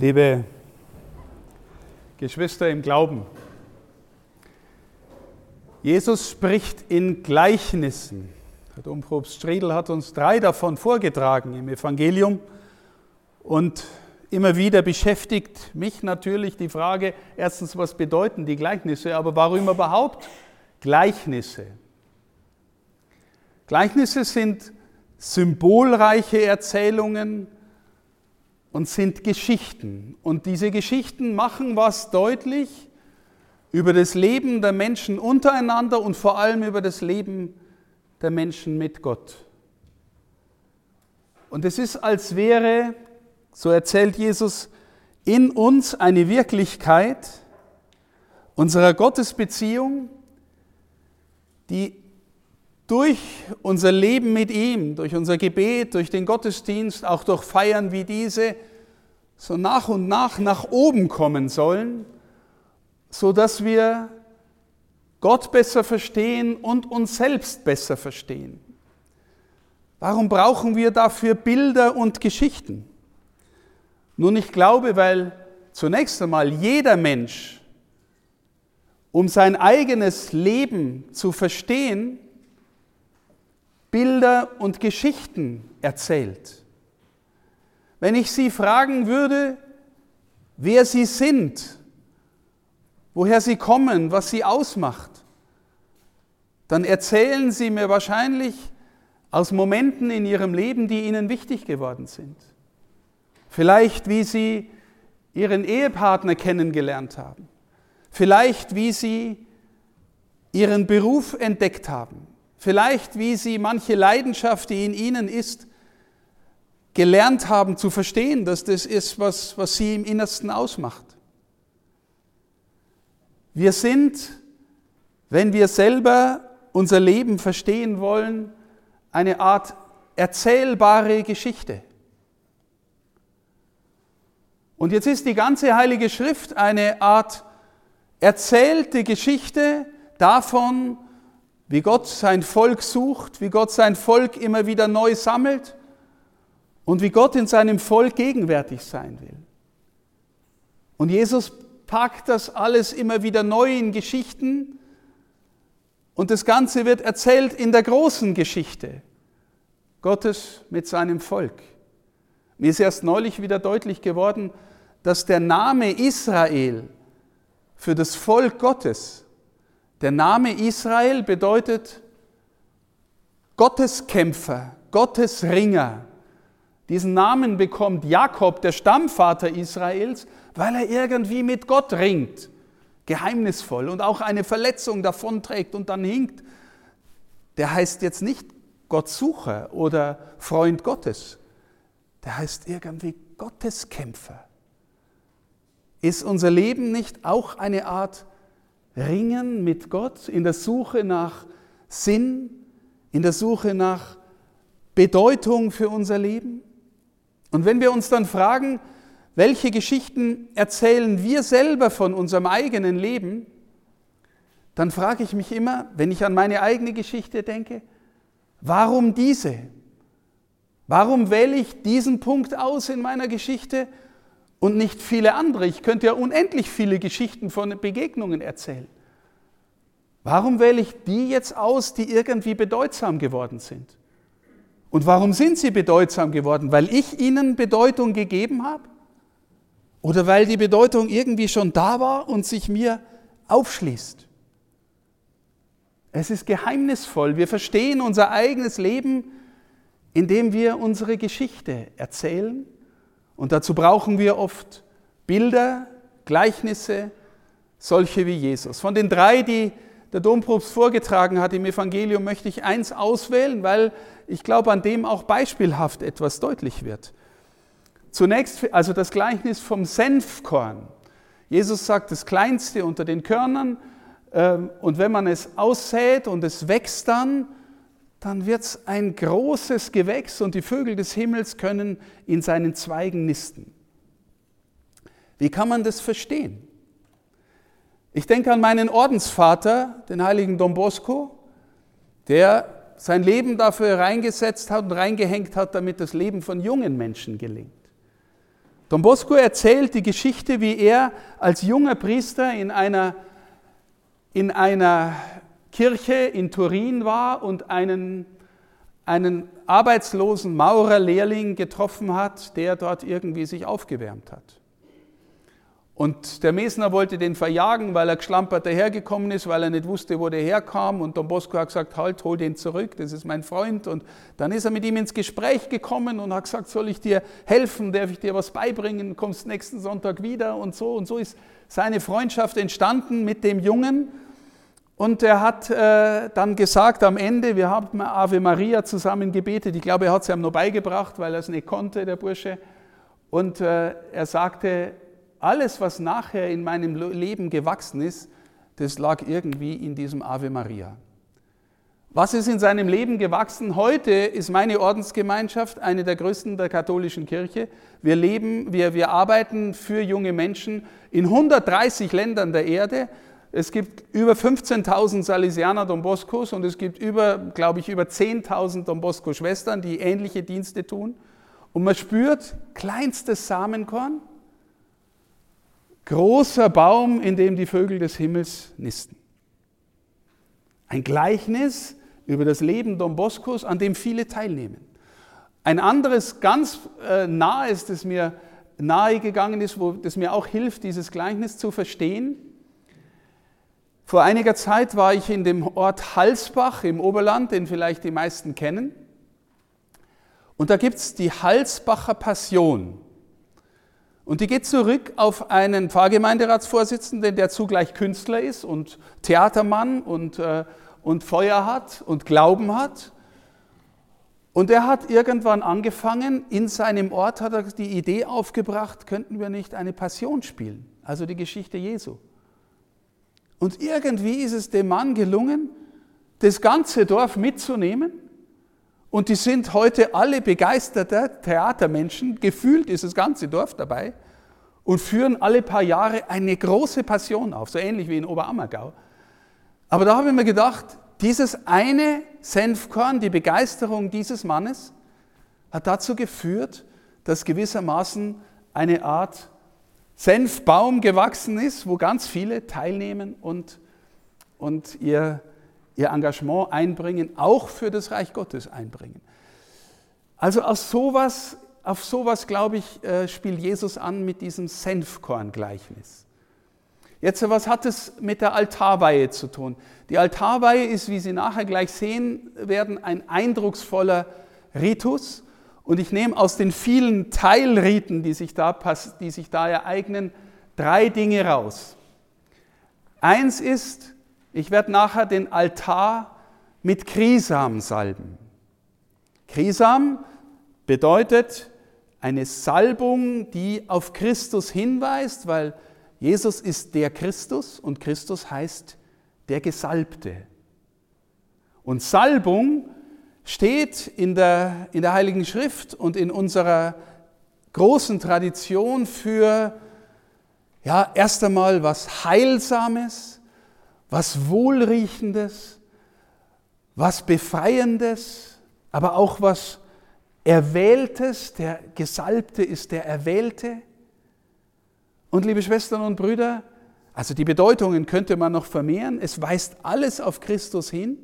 Liebe Geschwister im Glauben, Jesus spricht in Gleichnissen. Der Domprobst Striedl hat uns drei davon vorgetragen im Evangelium und immer wieder beschäftigt mich natürlich die Frage, erstens, was bedeuten die Gleichnisse, aber warum überhaupt Gleichnisse? Gleichnisse sind symbolreiche Erzählungen, und sind Geschichten. Und diese Geschichten machen was deutlich über das Leben der Menschen untereinander und vor allem über das Leben der Menschen mit Gott. Und es ist, als wäre, so erzählt Jesus, in uns eine Wirklichkeit unserer Gottesbeziehung, die durch unser Leben mit ihm, durch unser Gebet, durch den Gottesdienst, auch durch Feiern wie diese, so nach und nach nach oben kommen sollen, so dass wir Gott besser verstehen und uns selbst besser verstehen. Warum brauchen wir dafür Bilder und Geschichten? Nun, ich glaube, weil zunächst einmal jeder Mensch, um sein eigenes Leben zu verstehen, Bilder und Geschichten erzählt. Wenn ich Sie fragen würde, wer Sie sind, woher Sie kommen, was Sie ausmacht, dann erzählen Sie mir wahrscheinlich aus Momenten in Ihrem Leben, die Ihnen wichtig geworden sind. Vielleicht, wie Sie Ihren Ehepartner kennengelernt haben. Vielleicht, wie Sie Ihren Beruf entdeckt haben. Vielleicht, wie Sie manche Leidenschaft, die in Ihnen ist, gelernt haben zu verstehen, dass das ist, was, was sie im Innersten ausmacht. Wir sind, wenn wir selber unser Leben verstehen wollen, eine Art erzählbare Geschichte. Und jetzt ist die ganze Heilige Schrift eine Art erzählte Geschichte davon, wie Gott sein Volk sucht, wie Gott sein Volk immer wieder neu sammelt und wie Gott in seinem Volk gegenwärtig sein will. Und Jesus packt das alles immer wieder neu in Geschichten und das Ganze wird erzählt in der großen Geschichte Gottes mit seinem Volk. Mir ist erst neulich wieder deutlich geworden, dass der Name Israel für das Volk Gottes, der Name Israel bedeutet Gotteskämpfer, Gottesringer, diesen Namen bekommt Jakob, der Stammvater Israels, weil er irgendwie mit Gott ringt, geheimnisvoll und auch eine Verletzung davonträgt und dann hinkt. Der heißt jetzt nicht Gottsucher oder Freund Gottes, der heißt irgendwie Gotteskämpfer. Ist unser Leben nicht auch eine Art Ringen mit Gott in der Suche nach Sinn, in der Suche nach Bedeutung für unser Leben? Und wenn wir uns dann fragen, welche Geschichten erzählen wir selber von unserem eigenen Leben, dann frage ich mich immer, wenn ich an meine eigene Geschichte denke, warum diese? Warum wähle ich diesen Punkt aus in meiner Geschichte und nicht viele andere? Ich könnte ja unendlich viele Geschichten von Begegnungen erzählen. Warum wähle ich die jetzt aus, die irgendwie bedeutsam geworden sind? Und warum sind sie bedeutsam geworden? Weil ich ihnen Bedeutung gegeben habe? Oder weil die Bedeutung irgendwie schon da war und sich mir aufschließt? Es ist geheimnisvoll. Wir verstehen unser eigenes Leben, indem wir unsere Geschichte erzählen. Und dazu brauchen wir oft Bilder, Gleichnisse, solche wie Jesus. Von den drei, die der Dompropst vorgetragen hat im Evangelium, möchte ich eins auswählen, weil ich glaube, an dem auch beispielhaft etwas deutlich wird. Zunächst also das Gleichnis vom Senfkorn. Jesus sagt, das Kleinste unter den Körnern, ähm, und wenn man es aussät und es wächst dann, dann wird es ein großes Gewächs und die Vögel des Himmels können in seinen Zweigen nisten. Wie kann man das verstehen? Ich denke an meinen Ordensvater, den heiligen Don Bosco, der sein Leben dafür reingesetzt hat und reingehängt hat, damit das Leben von jungen Menschen gelingt. Don Bosco erzählt die Geschichte, wie er als junger Priester in einer, in einer Kirche in Turin war und einen, einen arbeitslosen Maurerlehrling getroffen hat, der dort irgendwie sich aufgewärmt hat. Und der Mesner wollte den verjagen, weil er geschlampert dahergekommen ist, weil er nicht wusste, wo der herkam. Und Don Bosco hat gesagt, halt, hol den zurück, das ist mein Freund. Und dann ist er mit ihm ins Gespräch gekommen und hat gesagt, soll ich dir helfen, darf ich dir was beibringen, kommst nächsten Sonntag wieder und so. Und so ist seine Freundschaft entstanden mit dem Jungen. Und er hat äh, dann gesagt am Ende, wir haben Ave Maria zusammen gebetet. Ich glaube, er hat es ihm noch beigebracht, weil er es nicht konnte, der Bursche. Und äh, er sagte, alles, was nachher in meinem Leben gewachsen ist, das lag irgendwie in diesem Ave Maria. Was ist in seinem Leben gewachsen? Heute ist meine Ordensgemeinschaft eine der größten der katholischen Kirche. Wir leben, wir, wir arbeiten für junge Menschen in 130 Ländern der Erde. Es gibt über 15.000 Salesianer Don Boscos und es gibt über, glaube ich, über 10.000 Don Bosco Schwestern, die ähnliche Dienste tun. Und man spürt kleinstes Samenkorn, großer Baum, in dem die Vögel des Himmels nisten. Ein Gleichnis über das Leben Don Boscos, an dem viele teilnehmen. Ein anderes ganz äh, nahes, das mir nahe gegangen ist, wo das mir auch hilft, dieses Gleichnis zu verstehen. Vor einiger Zeit war ich in dem Ort Halsbach im Oberland, den vielleicht die meisten kennen. Und da gibt es die Halsbacher Passion. Und die geht zurück auf einen Pfarrgemeinderatsvorsitzenden, der zugleich Künstler ist und Theatermann und, äh, und Feuer hat und Glauben hat. Und er hat irgendwann angefangen, in seinem Ort hat er die Idee aufgebracht, könnten wir nicht eine Passion spielen, also die Geschichte Jesu. Und irgendwie ist es dem Mann gelungen, das ganze Dorf mitzunehmen. Und die sind heute alle begeisterte Theatermenschen, gefühlt ist das ganze Dorf dabei. Und führen alle paar Jahre eine große Passion auf, so ähnlich wie in Oberammergau. Aber da habe ich mir gedacht, dieses eine Senfkorn, die Begeisterung dieses Mannes, hat dazu geführt, dass gewissermaßen eine Art Senfbaum gewachsen ist, wo ganz viele teilnehmen und, und ihr ihr Engagement einbringen, auch für das Reich Gottes einbringen. Also aus sowas, auf sowas, glaube ich, äh, spielt Jesus an mit diesem Senfkorn-Gleichnis. Jetzt, was hat es mit der Altarweihe zu tun? Die Altarweihe ist, wie Sie nachher gleich sehen werden, ein eindrucksvoller Ritus. Und ich nehme aus den vielen Teilriten, die sich da, die sich da ereignen, drei Dinge raus. Eins ist, ich werde nachher den Altar mit Krisam salben. Krisam bedeutet eine Salbung, die auf Christus hinweist, weil Jesus ist der Christus und Christus heißt der Gesalbte. Und Salbung steht in der, in der Heiligen Schrift und in unserer großen Tradition für ja, erst einmal was Heilsames, was Wohlriechendes, was Befreiendes, aber auch was Erwähltes. Der Gesalbte ist der Erwählte. Und liebe Schwestern und Brüder, also die Bedeutungen könnte man noch vermehren. Es weist alles auf Christus hin.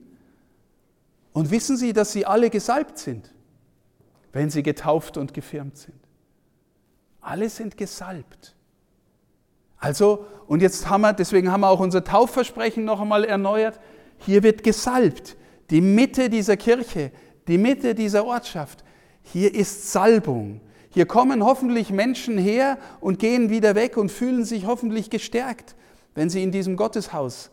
Und wissen Sie, dass Sie alle gesalbt sind, wenn Sie getauft und gefirmt sind. Alle sind gesalbt. Also, und jetzt haben wir, deswegen haben wir auch unser Taufversprechen noch einmal erneuert. Hier wird gesalbt. Die Mitte dieser Kirche, die Mitte dieser Ortschaft. Hier ist Salbung. Hier kommen hoffentlich Menschen her und gehen wieder weg und fühlen sich hoffentlich gestärkt, wenn sie in diesem Gotteshaus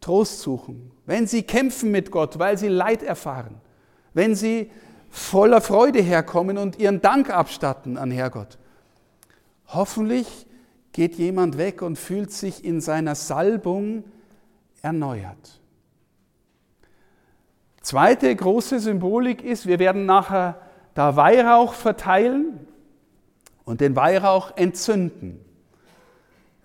Trost suchen, wenn sie kämpfen mit Gott, weil sie Leid erfahren, wenn sie voller Freude herkommen und ihren Dank abstatten an Herrgott. Hoffentlich geht jemand weg und fühlt sich in seiner Salbung erneuert. Zweite große Symbolik ist, wir werden nachher da Weihrauch verteilen und den Weihrauch entzünden.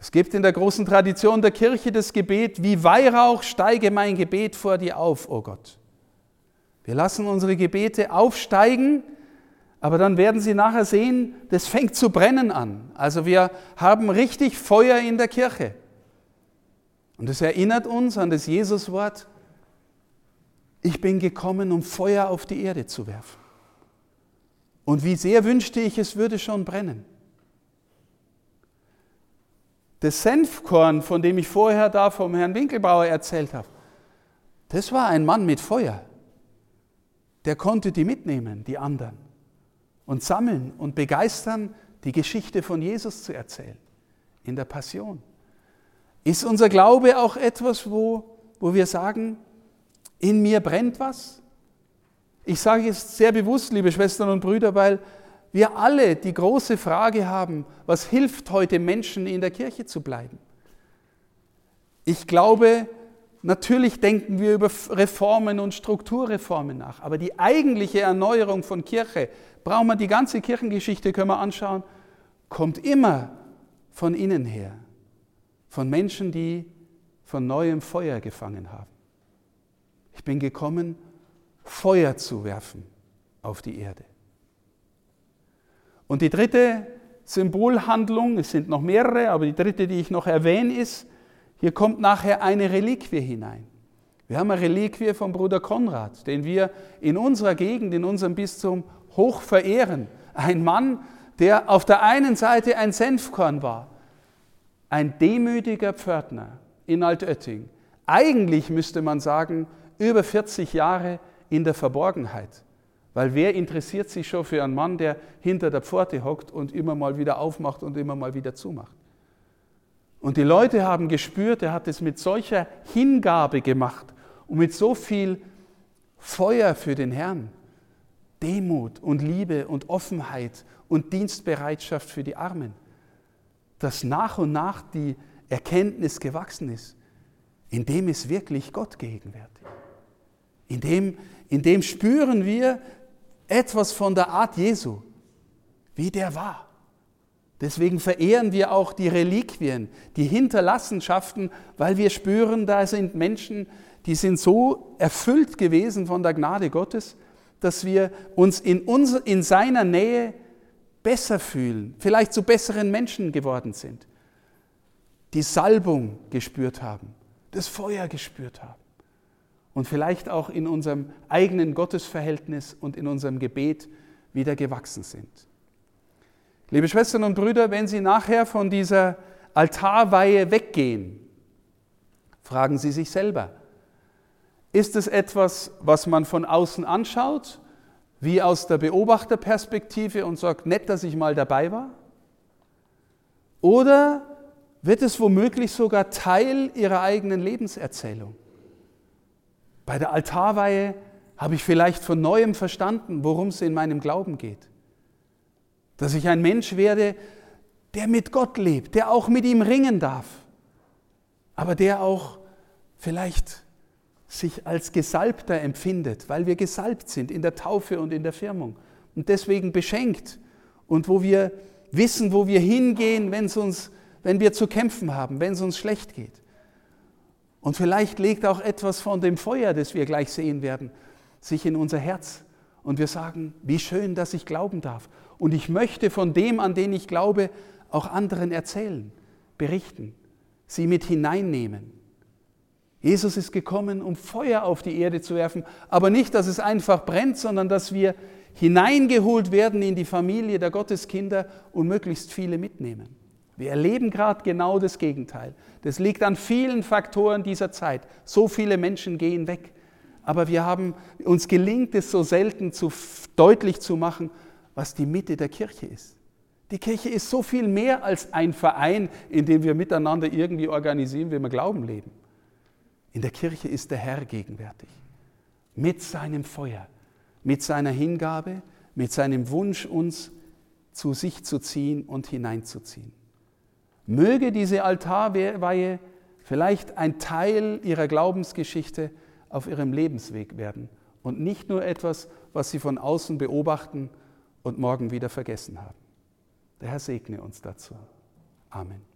Es gibt in der großen Tradition der Kirche das Gebet, wie Weihrauch steige mein Gebet vor dir auf, o oh Gott. Wir lassen unsere Gebete aufsteigen Aber dann werden Sie nachher sehen, das fängt zu brennen an. Also wir haben richtig Feuer in der Kirche. Und es erinnert uns an das Jesuswort, ich bin gekommen, um Feuer auf die Erde zu werfen. Und wie sehr wünschte ich, es würde schon brennen. Das Senfkorn, von dem ich vorher da vom Herrn Winkelbauer erzählt habe, das war ein Mann mit Feuer. Der konnte die mitnehmen, die anderen, und sammeln und begeistern, die Geschichte von Jesus zu erzählen in der Passion. Ist unser Glaube auch etwas, wo, wo wir sagen, in mir brennt was? Ich sage es sehr bewusst, liebe Schwestern und Brüder, weil wir alle die große Frage haben, was hilft heute Menschen in der Kirche zu bleiben? Ich glaube, natürlich denken wir über Reformen und Strukturreformen nach, aber die eigentliche Erneuerung von Kirche, brauchen wir die ganze Kirchengeschichte, können wir anschauen, kommt immer von innen her, von Menschen, die von neuem Feuer gefangen haben. Ich bin gekommen, Feuer zu werfen auf die Erde. Und die dritte Symbolhandlung, es sind noch mehrere, aber die dritte, die ich noch erwähne, ist, hier kommt nachher eine Reliquie hinein. Wir haben eine Reliquie vom Bruder Konrad, den wir in unserer Gegend, in unserem Bistum hoch verehren. Ein Mann, der auf der einen Seite ein Senfkorn war, ein demütiger Pförtner in Altötting. Eigentlich müsste man sagen, über 40 Jahre in der Verborgenheit. Weil wer interessiert sich schon für einen Mann, der hinter der Pforte hockt und immer mal wieder aufmacht und immer mal wieder zumacht? Und die Leute haben gespürt, er hat es mit solcher Hingabe gemacht und mit so viel Feuer für den Herrn, Demut und Liebe und Offenheit und Dienstbereitschaft für die Armen, dass nach und nach die Erkenntnis gewachsen ist, in dem ist wirklich Gott gegenwärtig. In dem, in dem spüren wir, etwas von der Art Jesu, wie der war. Deswegen verehren wir auch die Reliquien, die Hinterlassenschaften, weil wir spüren, da sind Menschen, die sind so erfüllt gewesen von der Gnade Gottes, dass wir uns in, unser, in seiner Nähe besser fühlen, vielleicht zu besseren Menschen geworden sind, die Salbung gespürt haben, das Feuer gespürt haben und vielleicht auch in unserem eigenen Gottesverhältnis und in unserem Gebet wieder gewachsen sind. Liebe Schwestern und Brüder, wenn Sie nachher von dieser Altarweihe weggehen, fragen Sie sich selber, ist es etwas, was man von außen anschaut, wie aus der Beobachterperspektive und sagt, nett, dass ich mal dabei war? Oder wird es womöglich sogar Teil Ihrer eigenen Lebenserzählung? Bei der Altarweihe habe ich vielleicht von neuem verstanden, worum es in meinem Glauben geht. Dass ich ein Mensch werde, der mit Gott lebt, der auch mit ihm ringen darf, aber der auch vielleicht sich als Gesalbter empfindet, weil wir gesalbt sind in der Taufe und in der Firmung und deswegen beschenkt und wo wir wissen, wo wir hingehen, wenn, uns, wenn wir zu kämpfen haben, wenn es uns schlecht geht. Und vielleicht legt auch etwas von dem Feuer, das wir gleich sehen werden, sich in unser Herz. Und wir sagen, wie schön, dass ich glauben darf. Und ich möchte von dem, an den ich glaube, auch anderen erzählen, berichten, sie mit hineinnehmen. Jesus ist gekommen, um Feuer auf die Erde zu werfen, aber nicht, dass es einfach brennt, sondern dass wir hineingeholt werden in die Familie der Gotteskinder und möglichst viele mitnehmen. Wir erleben gerade genau das Gegenteil. Das liegt an vielen Faktoren dieser Zeit. So viele Menschen gehen weg. Aber wir haben, uns gelingt es so selten zu, deutlich zu machen, was die Mitte der Kirche ist. Die Kirche ist so viel mehr als ein Verein, in dem wir miteinander irgendwie organisieren, wie wir Glauben leben. In der Kirche ist der Herr gegenwärtig. Mit seinem Feuer, mit seiner Hingabe, mit seinem Wunsch, uns zu sich zu ziehen und hineinzuziehen. Möge diese Altarweihe vielleicht ein Teil ihrer Glaubensgeschichte auf ihrem Lebensweg werden und nicht nur etwas, was sie von außen beobachten und morgen wieder vergessen haben. Der Herr segne uns dazu. Amen.